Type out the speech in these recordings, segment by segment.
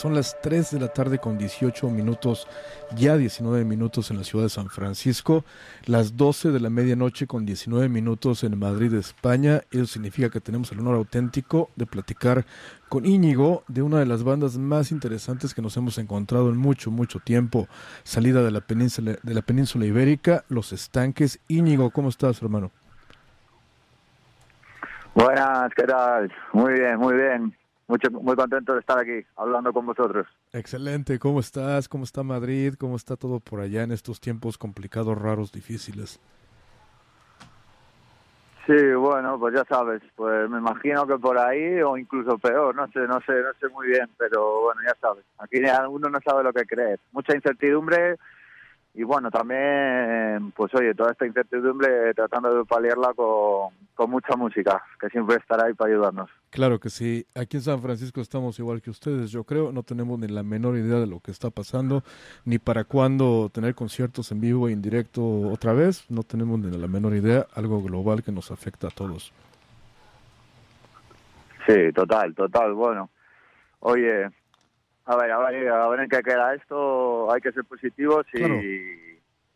Son las 3 de la tarde con 18 minutos, ya 19 minutos en la ciudad de San Francisco, las 12 de la medianoche con 19 minutos en Madrid, España. Eso significa que tenemos el honor auténtico de platicar con Íñigo de una de las bandas más interesantes que nos hemos encontrado en mucho, mucho tiempo, salida de la península, de la península ibérica, Los Estanques. Íñigo, ¿cómo estás, hermano? Buenas, ¿qué tal? Muy bien, muy bien. Mucho, muy contento de estar aquí hablando con vosotros. Excelente, ¿cómo estás? ¿Cómo está Madrid? ¿Cómo está todo por allá en estos tiempos complicados, raros, difíciles? Sí, bueno, pues ya sabes, pues me imagino que por ahí o incluso peor, no sé, no sé, no sé muy bien, pero bueno, ya sabes, aquí uno no sabe lo que creer. Mucha incertidumbre, y bueno, también, pues oye, toda esta incertidumbre tratando de paliarla con, con, mucha música, que siempre estará ahí para ayudarnos. Claro que sí, aquí en San Francisco estamos igual que ustedes, yo creo, no tenemos ni la menor idea de lo que está pasando, ni para cuándo tener conciertos en vivo e indirecto otra vez, no tenemos ni la menor idea, algo global que nos afecta a todos. Sí, total, total, bueno. Oye, a ver, a ver, a ver en qué queda esto, hay que ser positivos y,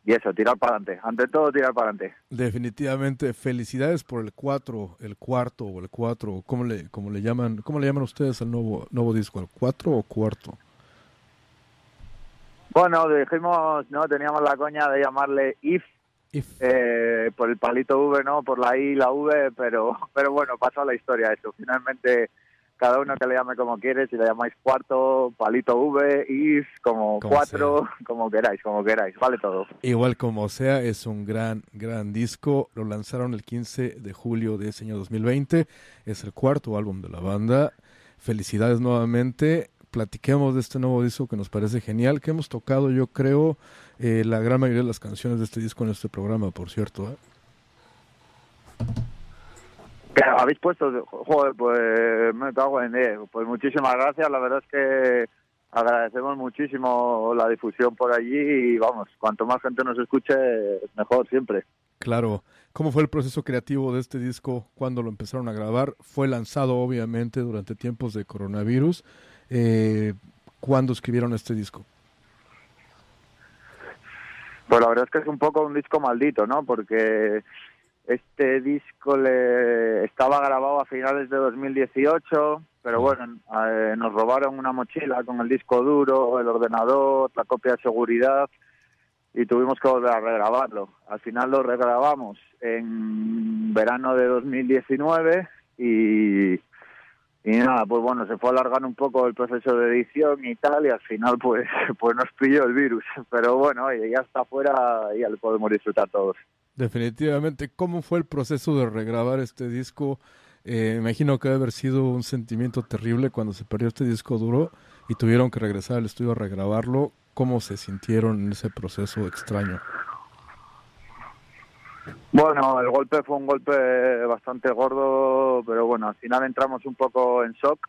y eso, tirar para adelante. Ante todo, tirar para adelante. Definitivamente, felicidades por el 4, el cuarto o el 4, ¿cómo le, cómo le llaman cómo le llaman ustedes al nuevo nuevo disco? ¿El 4 o cuarto? Bueno, dijimos, no, teníamos la coña de llamarle If, Eh, por el palito V, ¿no? Por la I y la V, pero, pero bueno, pasó la historia eso. Finalmente cada uno que le llame como quiere, si le llamáis cuarto, palito V, is, como, cuatro, como queráis, como queráis, vale todo. Igual como sea, es un gran, gran disco. Lo lanzaron el 15 de julio de ese año 2020. Es el cuarto álbum de la banda. Felicidades nuevamente. Platiquemos de este nuevo disco que nos parece genial, que hemos tocado, yo creo, eh, la gran mayoría de las canciones de este disco en este programa, por cierto. ¿eh? Habéis puesto, joder, pues me cago en Pues muchísimas gracias, la verdad es que agradecemos muchísimo la difusión por allí y vamos, cuanto más gente nos escuche, mejor siempre. Claro. ¿Cómo fue el proceso creativo de este disco cuando lo empezaron a grabar? Fue lanzado obviamente durante tiempos de coronavirus. Eh, ¿Cuándo escribieron este disco? Pues la verdad es que es un poco un disco maldito, ¿no? Porque este disco le estaba grabado a finales de 2018, pero bueno, eh, nos robaron una mochila con el disco duro, el ordenador, la copia de seguridad y tuvimos que volver a regrabarlo. Al final lo regrabamos en verano de 2019 y, y nada, pues bueno, se fue alargando un poco el proceso de edición y tal y al final pues, pues nos pilló el virus. Pero bueno, ya está fuera y ya lo podemos disfrutar todos. Definitivamente, ¿cómo fue el proceso de regrabar este disco? Eh, imagino que debe haber sido un sentimiento terrible cuando se perdió este disco duro y tuvieron que regresar al estudio a regrabarlo. ¿Cómo se sintieron en ese proceso extraño? Bueno, el golpe fue un golpe bastante gordo, pero bueno, al final entramos un poco en shock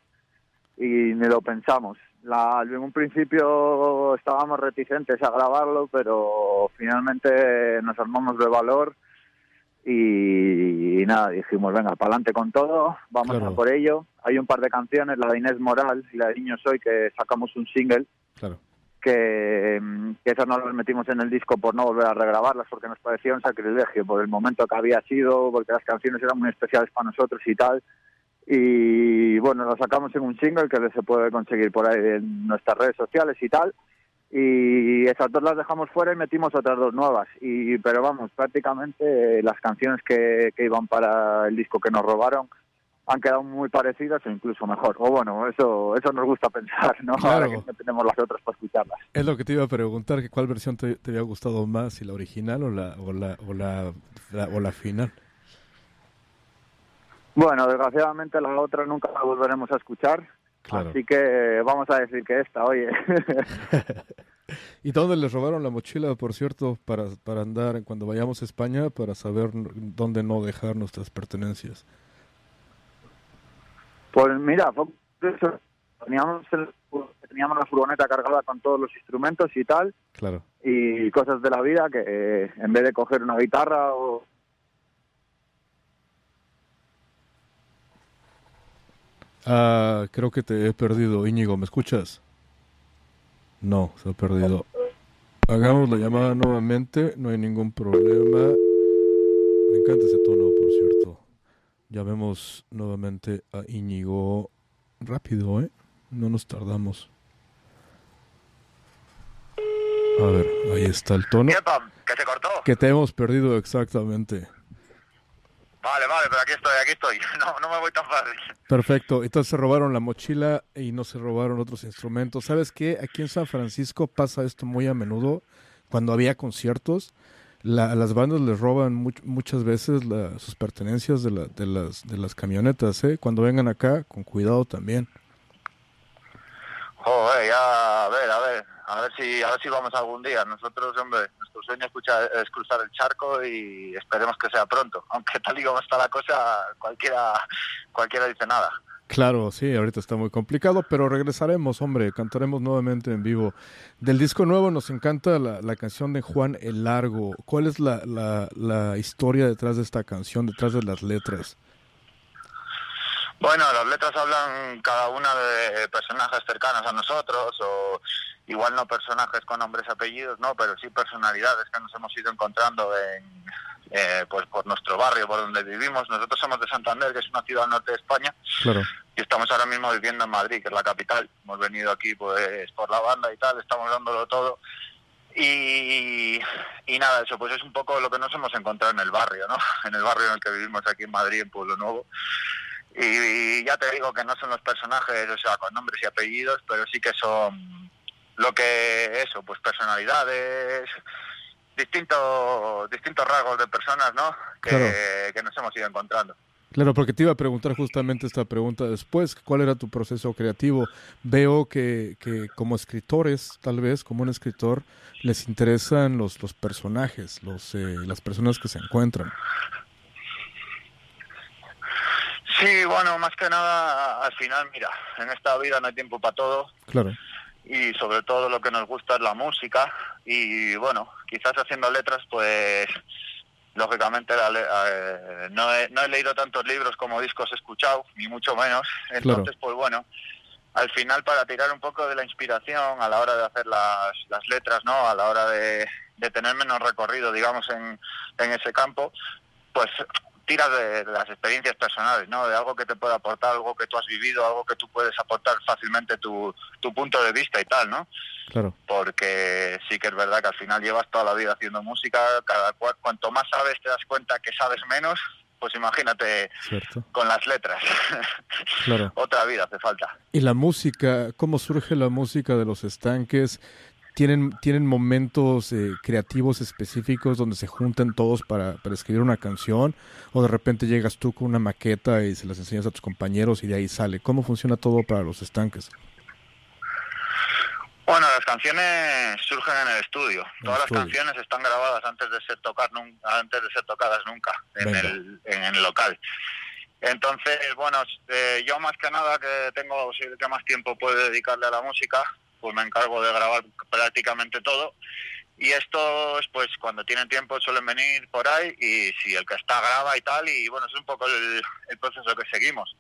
y ni lo pensamos. La, en un principio estábamos reticentes a grabarlo, pero finalmente nos armamos de valor y, nada, dijimos, venga, para adelante con todo, vamos a por ello. Hay un par de canciones, la de Inés Moral y la de Niño Soy, que sacamos un single, que, que esas no las metimos en el disco por no volver a regrabarlas, porque nos parecía un sacrilegio por el momento que había sido, porque las canciones eran muy especiales para nosotros y tal y bueno, lo sacamos en un single que se puede conseguir por ahí en nuestras redes sociales y tal. Y esas dos las dejamos fuera y metimos otras dos nuevas. Y pero vamos prácticamente las canciones que, que iban para el disco que nos robaron han quedado muy parecidas o incluso mejor. O bueno eso eso nos gusta pensar no claro. ahora que tenemos las otras para escucharlas es lo que te iba a preguntar que cuál versión te, te había gustado más si la original o la o la o la, la o la final bueno, desgraciadamente la otra nunca la volveremos a escuchar. Así que vamos a decir que esta, oye. ¿Y dónde les robaron la mochila, por cierto, para, para andar cuando vayamos a España, para saber dónde no dejar nuestras pertenencias? Pues mira, teníamos, teníamos la furgoneta cargada con todos los instrumentos y tal. Claro. Y cosas de la vida que eh, en vez de coger una guitarra o Ah, creo que te he perdido, Íñigo, ¿me escuchas? No, se ha perdido. Hagamos la llamada nuevamente, no hay ningún problema. Me encanta ese tono, por cierto. Llamemos nuevamente a Íñigo rápido, ¿eh? No nos tardamos. A ver, ahí está el tono. ¿Que se cortó? Que te hemos perdido exactamente. Vale, vale, pero aquí estoy, aquí estoy. No, no me voy tan fácil. Perfecto. Entonces se robaron la mochila y no se robaron otros instrumentos. ¿Sabes qué? Aquí en San Francisco pasa esto muy a menudo. Cuando había conciertos, la, las bandas les roban muchas veces sus pertenencias de, de, las, de las camionetas. ¿eh? Cuando vengan acá, con cuidado también. Joder, ya, a ver, a ver a ver si a ver si vamos algún día. Nosotros, hombre, nuestro sueño es, cruzar el charco y esperemos que sea pronto. Aunque tal y como está la cosa, cualquiera cualquiera dice nada. Claro, sí, ahorita está muy complicado, pero regresaremos, hombre, cantaremos nuevamente en vivo. Del disco nuevo nos encanta la, canción de Juan el Largo. ¿Cuál es la, la historia detrás de esta canción, detrás de las letras? Bueno, las letras hablan cada una de personajes cercanos a nosotros o igual no personajes con nombres y apellidos, no, pero sí personalidades que nos hemos ido encontrando en, eh, pues por nuestro barrio, por donde vivimos. Nosotros somos de Santander, que es una ciudad al norte de España, y estamos ahora mismo viviendo en Madrid, que es la capital. Hemos venido aquí pues por la banda y tal, estamos dándolo todo. Y, y nada, eso pues es un poco lo que nos hemos encontrado en el barrio, ¿no? En el barrio en el que vivimos aquí en Madrid, en Pueblo Nuevo. Y ya te digo que no son los personajes, o sea, con nombres y apellidos, pero sí que son lo que eso, pues personalidades, distintos distintos rasgos de personas, ¿no? Que, que nos hemos ido encontrando. Claro, porque te iba a preguntar justamente esta pregunta después, ¿cuál era tu proceso creativo? Veo que, que como escritores, tal vez, como un escritor, les interesan los, los personajes, los, eh, las personas que se encuentran. Sí, bueno, más que nada, al final, mira, en esta vida no hay tiempo para todo. Claro y sobre todo lo que nos gusta es la música y bueno, quizás haciendo letras pues lógicamente eh, no, he, no he leído tantos libros como discos he escuchado, ni mucho menos, entonces pues bueno, al final para tirar un poco de la inspiración a la hora de hacer las, las letras, ¿no? A la hora de, de tener menos recorrido, digamos, en, en ese campo, pues tiras de, las experiencias personales, ¿no? De algo que te puede aportar, algo que tú has vivido, algo que tú puedes aportar fácilmente tu, tu punto de vista y tal, ¿no? Claro. Porque sí que es verdad que al final llevas toda la vida haciendo música, cada cual, cuanto más sabes te das cuenta que sabes menos, pues imagínate con las letras. Claro. Otra vida hace falta. ¿Y la música? ¿Cómo surge la música de los estanques? Tienen, tienen momentos eh, creativos específicos donde se juntan todos para, para, escribir una canción o de repente llegas tú con una maqueta y se las enseñas a tus compañeros y de ahí sale. ¿Cómo funciona todo para los estanques? Bueno, las canciones surgen en el estudio. Todas las canciones están grabadas antes de ser tocar antes de ser tocadas nunca en el, en el local. Entonces, bueno, eh, yo más que nada que tengo que más tiempo puedo dedicarle a la música, pues me encargo de grabar prácticamente todo. Y estos, pues cuando tienen tiempo suelen venir por ahí y si el que está graba y tal, y bueno, es un poco el, proceso que seguimos.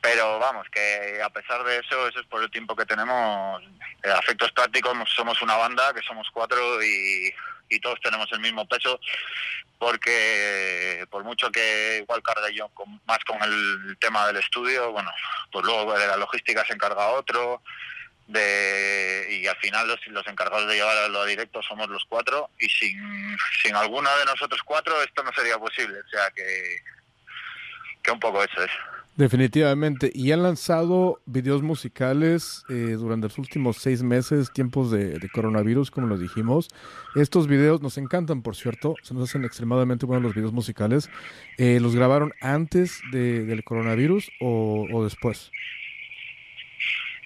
Pero vamos, que a pesar de eso, eso es por el tiempo que tenemos. Eh, afectos prácticos, somos una banda, que somos cuatro y, y todos tenemos el mismo peso, porque por mucho que igual cargue yo más con el tema del estudio, bueno, pues luego de la logística se encarga otro, de y al final los, los encargados de llevarlo a directo somos los cuatro y sin, sin alguno de nosotros cuatro esto no sería posible, o sea que, que un poco eso es. Definitivamente, y han lanzado videos musicales eh, durante los últimos seis meses, tiempos de, coronavirus, como lo dijimos. Estos videos nos encantan, por cierto, se nos hacen extremadamente buenos los videos musicales. Eh, ¿Los grabaron antes de, del coronavirus o después?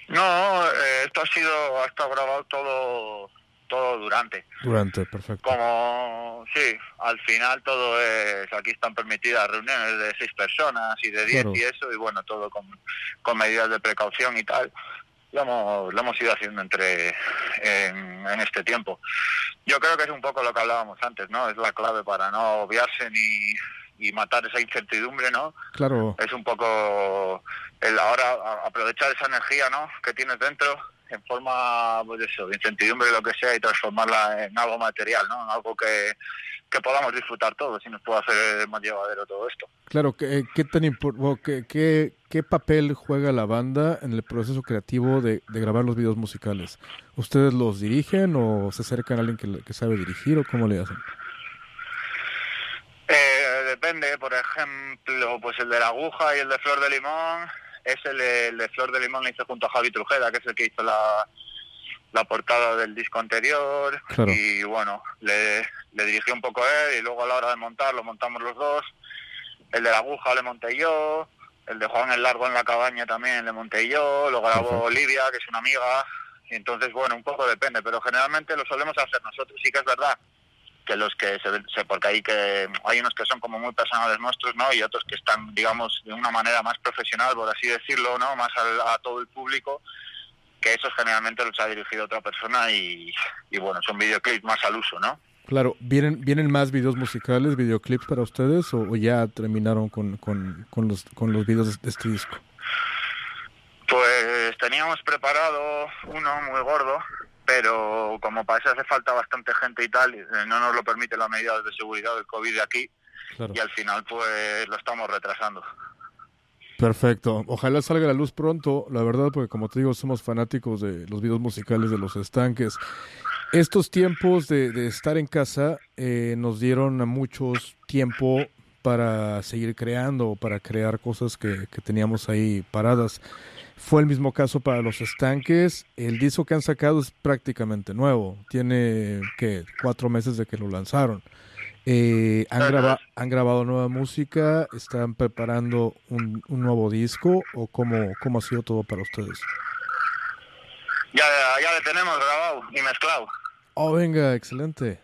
No, eh, esto ha sido, ha estado grabado todo, todo durante. Durante, perfecto. Como, sí, al final todo es, aquí están permitidas reuniones de seis personas y de diez y eso, y bueno, todo con, con medidas de precaución y tal. Lo hemos, lo hemos ido haciendo entre en, en este tiempo. Yo creo que es un poco lo que hablábamos antes, ¿no? Es la clave para no obviarse ni, y matar esa incertidumbre, ¿no? Claro. Es un poco el ahora aprovechar esa energía, ¿no? Que tienes dentro en forma, pues eso, de incertidumbre, lo que sea, y transformarla en algo material, ¿no? En algo que, que podamos disfrutar todos y nos pueda hacer más llevadero todo esto. Claro, ¿qué, qué, tan qué, qué, qué, papel juega la banda en el proceso creativo de, de, grabar los videos musicales? ¿Ustedes los dirigen o se acercan a alguien que, que sabe dirigir o cómo le hacen? Eh, depende, por ejemplo, pues el de la aguja y el de Flor de Limón, es el, el de Flor de Limón, lo hizo junto a Javi Trujera, que es el que hizo la, la portada del disco anterior. Y bueno, le, le dirigí un poco él y luego a la hora de montar lo montamos los dos. El de la aguja le monté yo, el de Juan el Largo en la cabaña también le monté yo, lo grabó Olivia, que es una amiga, y entonces bueno, un poco depende, pero generalmente lo solemos hacer nosotros. Sí que es verdad que los que se, porque hay que hay unos que son como muy personales nuestros no y otros que están digamos de una manera más profesional por así decirlo no más a, todo el público que esos generalmente los ha dirigido otra persona y, y bueno son videoclips más al uso no Claro, ¿vienen, ¿vienen más videos musicales, videoclips para ustedes o, ya terminaron con, con, con, los, con los videos de este disco? Pues teníamos preparado uno muy gordo, pero como para eso hace falta bastante gente y tal, eh, no nos lo permite la medida de seguridad del COVID de aquí y al final pues lo estamos retrasando. Perfecto. Ojalá salga la luz pronto, la verdad, porque como te digo, somos fanáticos de los videos musicales de los estanques. Estos tiempos de, de estar en casa eh, nos dieron a muchos tiempo para seguir creando, para crear cosas que, que teníamos ahí paradas. Fue el mismo caso para los estanques. El disco que han sacado es prácticamente nuevo. Tiene que cuatro meses de que lo lanzaron. Eh, han, graba han grabado nueva música, están preparando un, un, nuevo disco o cómo, cómo ha sido todo para ustedes. Ya, ya le tenemos grabado y mezclado. Oh, venga, excelente.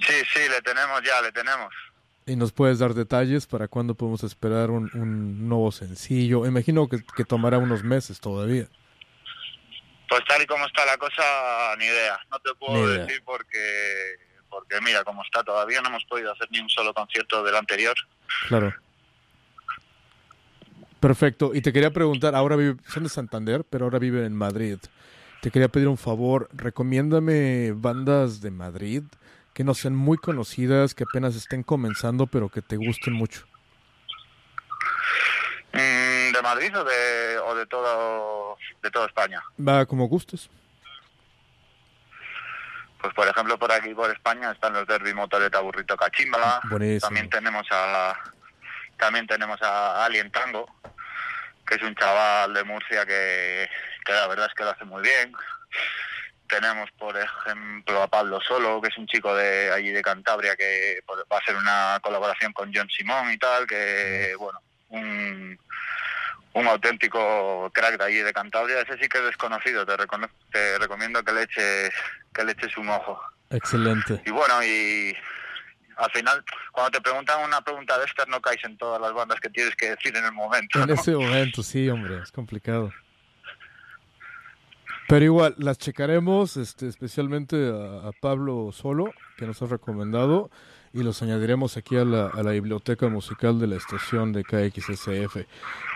Sí, sí, le tenemos ya, le tenemos. ¿Y nos puedes dar detalles para cuándo podemos esperar un, un nuevo sencillo? Imagino que, que, tomará unos meses todavía. Pues tal y como está la cosa, ni idea. No te puedo decir porque, porque mira, como está todavía no hemos podido hacer ni un solo concierto del anterior. Claro. Perfecto. Y te quería preguntar, ahora vive, son de Santander, pero ahora viven en Madrid. Te quería pedir un favor, recomiéndame bandas de Madrid que no sean muy conocidas, que apenas estén comenzando, pero que te gusten mucho. Mm, ¿De Madrid o de, o de, todo, de toda España? Va como gustes. Pues por ejemplo por aquí por España están los Derby Motoreta Burrito Cachimba. Buenísimo. También tenemos a también tenemos a Alien Tango, que es un chaval de Murcia que, que la verdad es que lo hace muy bien. Tenemos, por ejemplo, a Pablo Solo, que es un chico de allí de Cantabria que pues, va a hacer una colaboración con John Simón y tal, que, bueno, un, un auténtico crack de allí de Cantabria. Ese sí que es desconocido, te, te recomiendo que le eches, que le eches un ojo. Excelente. Y bueno, y al final, cuando te preguntan una pregunta de estas, no caes en todas las bandas que tienes que decir en el momento. En ese momento, sí, hombre, es complicado. Pero igual, las checaremos, este, especialmente a, a, Pablo Solo, que nos ha recomendado, y los añadiremos aquí a la, a la biblioteca musical de la estación de KXSF.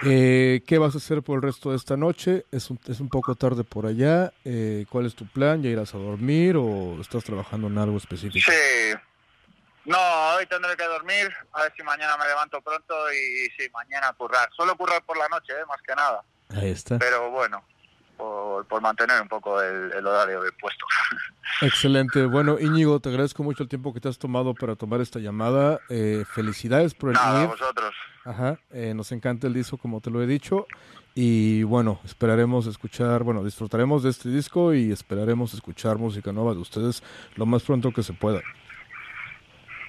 Eh, ¿Qué vas a hacer por el resto de esta noche? Es un, es un poco tarde por allá. Eh, ¿Cuál es tu plan? ¿Ya irás a dormir o estás trabajando en algo específico? Sí. No, hoy tendré que dormir, a ver si mañana me levanto pronto y sí, mañana currar. Solo currar por la noche, ¿eh? más que nada. Ahí está. Pero bueno, por, por, mantener un poco el, el horario de puesto. Excelente. Bueno, Íñigo, te agradezco mucho el tiempo que te has tomado para tomar esta llamada. Eh, felicidades por el Nada, vosotros. Ajá, eh, nos encanta el disco, como te lo he dicho. Y bueno, esperaremos escuchar, bueno, disfrutaremos de este disco y esperaremos escuchar música nueva de ustedes lo más pronto que se pueda.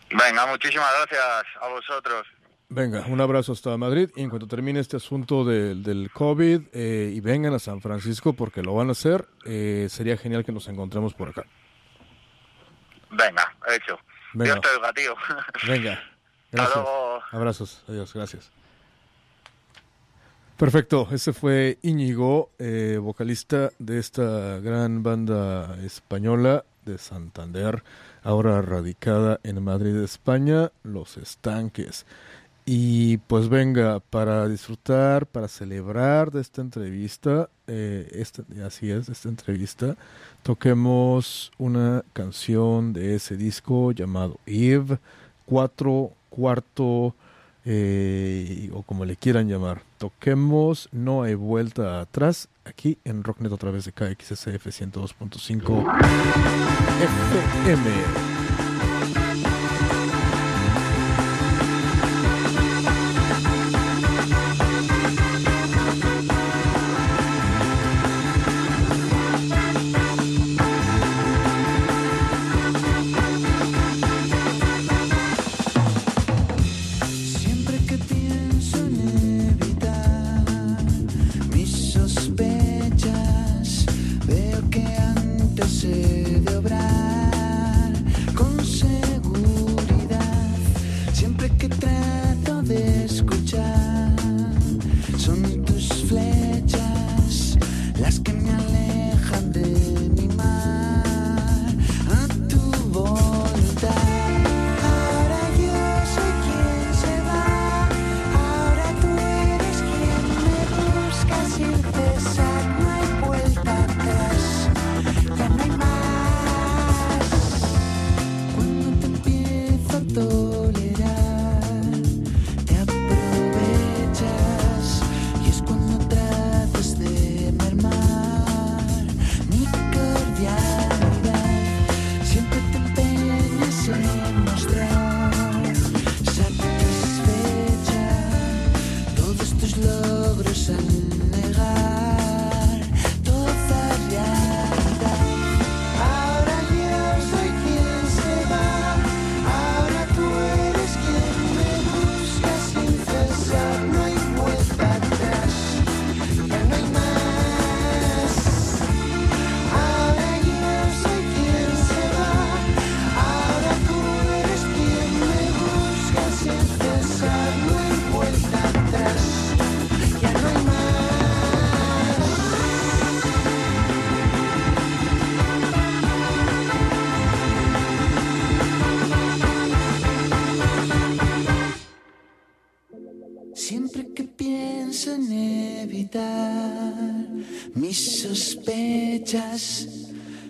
Venga, muchísimas gracias a vosotros. Venga, un abrazo hasta Madrid y en cuanto termine este asunto del, del COVID eh, y vengan a San Francisco porque lo van a hacer, eh, sería genial que nos encontremos por acá. Venga, hecho. Venga. Dios te oiga, tío. Venga, Hasta gracias. luego. Abrazos, adiós, gracias. Perfecto, ese fue Íñigo, eh, vocalista de esta gran banda española de Santander, ahora radicada en Madrid, España, Los Estanques. Y pues venga, para disfrutar, para celebrar de esta entrevista, eh, esta, así es, esta entrevista, toquemos una canción de ese disco llamado Eve, cuatro, cuarto, eh, o como le quieran llamar. Toquemos No hay vuelta atrás, aquí en Rocknet a través de KXSF 102.5 FM.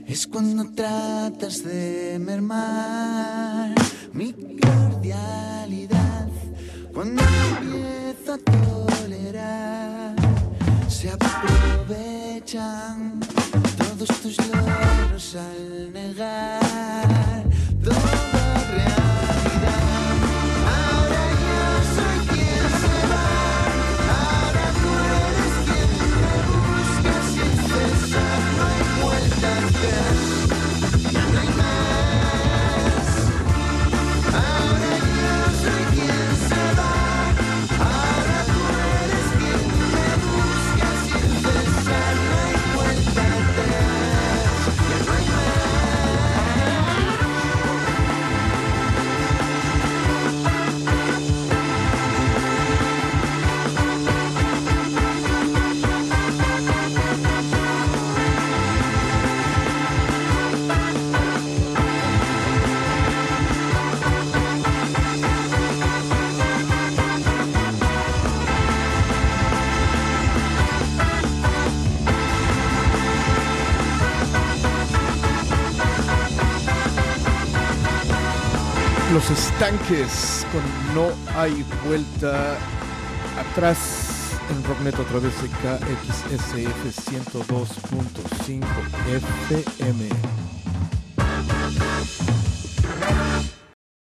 Es cuando tratas de mermar mi cordialidad. Cuando empiezo a tolerar, se aprovechan todos tus logros al negar. Estanques con No hay vuelta atrás en Rocknet a través de KXSF 102.5 FM.